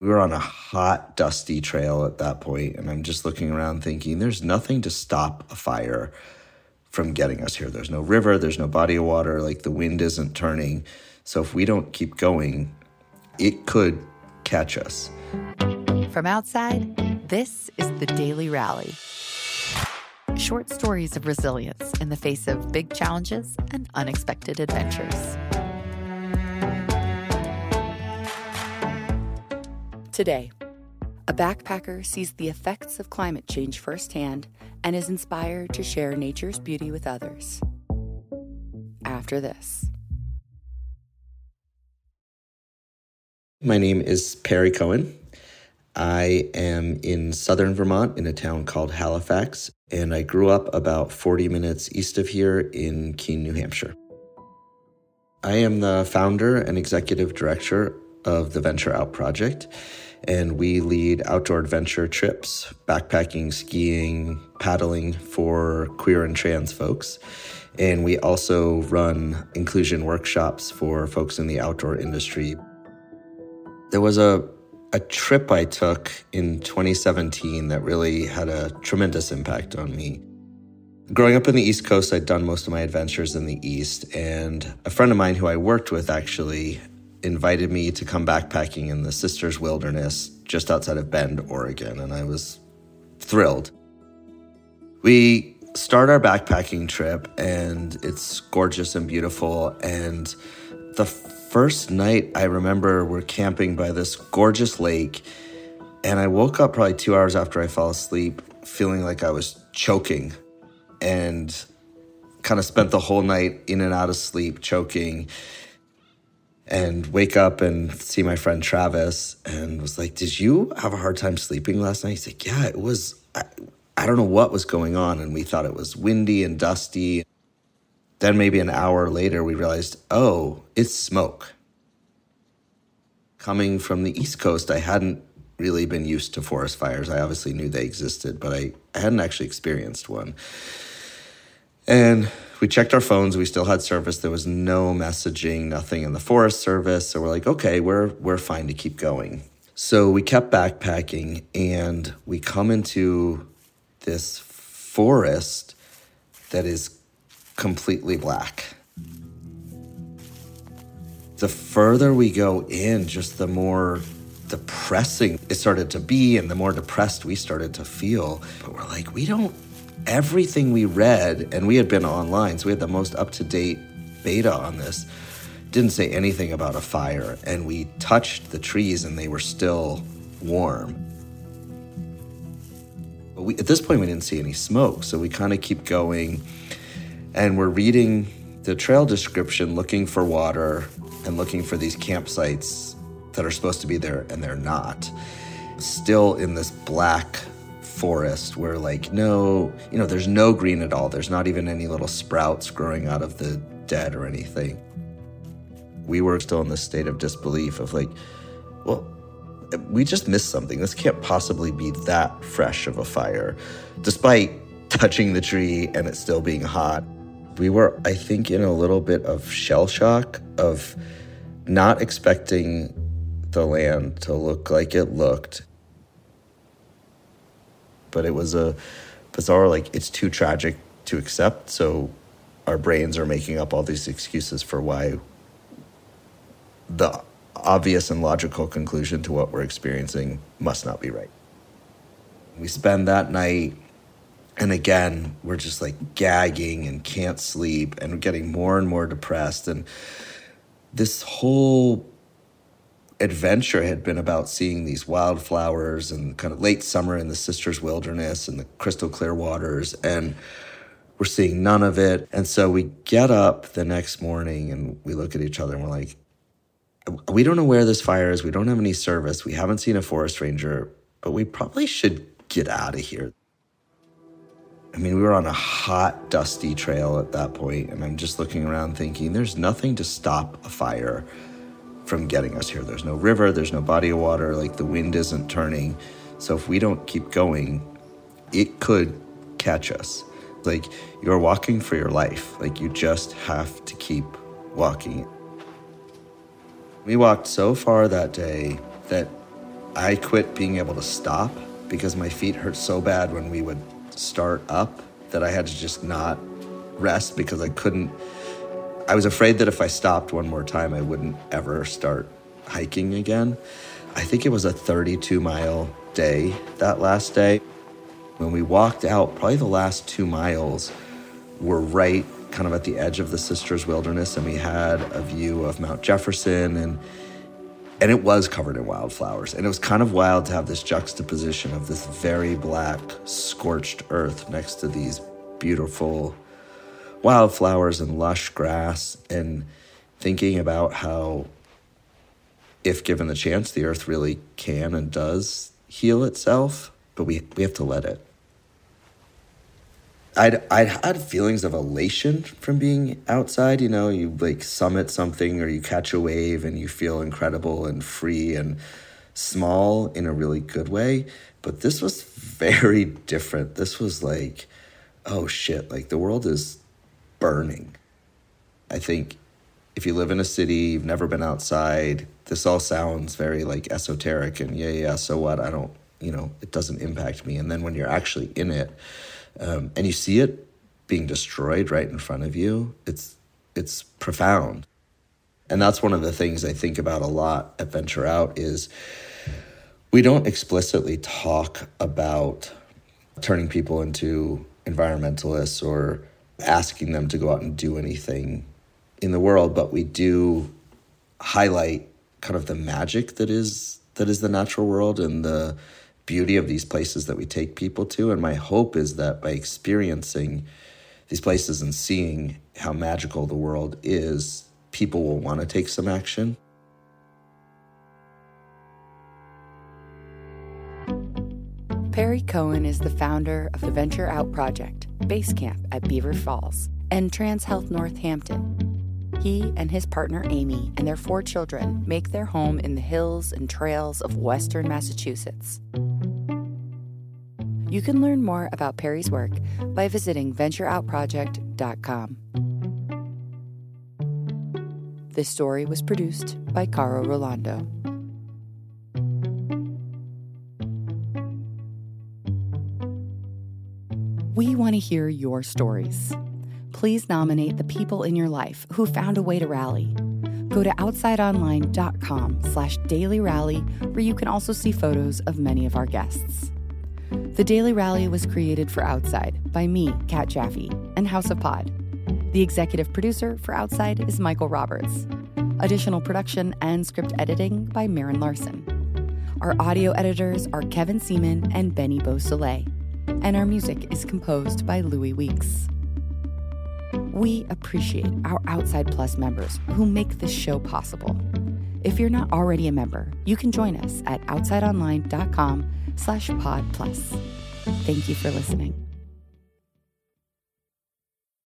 We were on a hot, dusty trail at that point, and I'm just looking around thinking there's nothing to stop a fire from getting us here. There's no river, there's no body of water, like the wind isn't turning. So if we don't keep going, it could catch us. From outside, this is the Daily Rally. Short stories of resilience in the face of big challenges and unexpected adventures. Today, a backpacker sees the effects of climate change firsthand and is inspired to share nature's beauty with others. After this, My name is Perry Cohen. I am in southern Vermont in a town called Halifax, and I grew up about 40 minutes east of here in Keene, New Hampshire. I am the founder and executive director of the Venture Out Project, and we lead outdoor adventure trips, backpacking, skiing, paddling for queer and trans folks. And we also run inclusion workshops for folks in the outdoor industry. There was a, a trip I took in 2017 that really had a tremendous impact on me. Growing up in the East Coast, I'd done most of my adventures in the East, and a friend of mine who I worked with actually invited me to come backpacking in the Sisters Wilderness just outside of Bend, Oregon, and I was thrilled. We start our backpacking trip, and it's gorgeous and beautiful. And the first night, I remember we're camping by this gorgeous lake, and I woke up probably two hours after I fell asleep, feeling like I was choking, and kind of spent the whole night in and out of sleep, choking and wake up and see my friend Travis and was like, Did you have a hard time sleeping last night? He's like, Yeah, it was, I, I don't know what was going on. And we thought it was windy and dusty. Then maybe an hour later, we realized, Oh, it's smoke. Coming from the East Coast, I hadn't really been used to forest fires. I obviously knew they existed, but I, I hadn't actually experienced one. And we checked our phones. We still had service. There was no messaging, nothing in the Forest Service. So we're like, okay, we're we're fine to keep going. So we kept backpacking, and we come into this forest that is completely black. The further we go in, just the more depressing it started to be, and the more depressed we started to feel. But we're like, we don't everything we read, and we had been online, so we had the most up to date beta on this, didn't say anything about a fire. And we touched the trees and they were still warm. But we, at this point, we didn't see any smoke, so we kind of keep going. And we're reading the trail description, looking for water and looking for these campsites that are supposed to be there, and they're not. Still in this black forest where like no you know there's no green at all. There's not even any little sprouts growing out of the dead or anything. We were still in this state of disbelief of like well we just missed something. This can't possibly be that fresh of a fire despite touching the tree and it still being hot. We were i think in a little bit of shell shock of not expecting the land to look like it looked but it was a bizarre like it's too tragic to accept so our brains are making up all these excuses for why the obvious and logical conclusion to what we're experiencing must not be right. We spend that night and again we're just like gagging and can't sleep and getting more and more depressed and this whole adventure had been about seeing these wildflowers and kind of late summer in the Sisters Wilderness and the crystal clear waters. And we're seeing none of it. And so we get up the next morning and we look at each other and we're like, we don't know where this fire is. We don't have any service. We haven't seen a forest ranger, but we probably should get out of here. I mean, we were on a hot, dusty trail at that point, and I'm just looking around thinking there's nothing to stop a fire from getting us here. There's no river, there's no body of water, like the wind isn't turning. So if we don't keep going, it could catch us. Like you're walking for your life. Like you just have to keep walking. We walked so far that day that I quit being able to stop because my feet hurt so bad when we would start up that I had to just not rest because I couldn't. I was afraid that if I stopped one more time, I wouldn't ever start hiking again. I think it was a 32 mile day that last day. When we walked out, probably the last two miles were right kind of at the edge of the Sisters Wilderness, and we had a view of Mount Jefferson and and it was covered in wildflowers. And it was kind of wild to have this juxtaposition of this very black, scorched earth next to these beautiful wildflowers and lush grass, and thinking about how, if given the chance, the earth really can and does heal itself, but we, we have to let it. I'd I'd had feelings of elation from being outside. You know, you like summit something or you catch a wave and you feel incredible and free and small in a really good way. But this was very different. This was like, oh shit! Like the world is burning. I think if you live in a city, you've never been outside. This all sounds very like esoteric and yeah, yeah. So what? I don't. You know, it doesn't impact me. And then when you're actually in it um, and you see it being destroyed right in front of you, it's it's profound. And that's one of the things I think about a lot at Venture Out is we don't explicitly talk about turning people into environmentalists or asking them to go out and do anything in the world, but we do highlight kind of the magic that is that is the natural world and the beauty of these places that we take people to. And my hope is that by experiencing these places and seeing how magical the world is, people will want to take some action. Perry Cohen is the founder of the Venture Out Project, base camp at Beaver Falls, and Trans Health Northampton. He and his partner Amy and their four children make their home in the hills and trails of western Massachusetts. You can learn more about Perry's work by visiting ventureoutproject.com. This story was produced by Caro Rolando. We want to hear your stories. Please nominate the people in your life who found a way to rally. Go to outsideonline.com slash daily rally, where you can also see photos of many of our guests. The Daily Rally was created for Outside by me, Kat Jaffe, and House of Pod. The executive producer for Outside is Michael Roberts. Additional production and script editing by Marin Larson. Our audio editors are Kevin Seaman and Benny Beausoleil, and our music is composed by Louis Weeks. We appreciate our Outside Plus members who make this show possible. If you're not already a member, you can join us at outsideonline.com slash pod plus. Thank you for listening.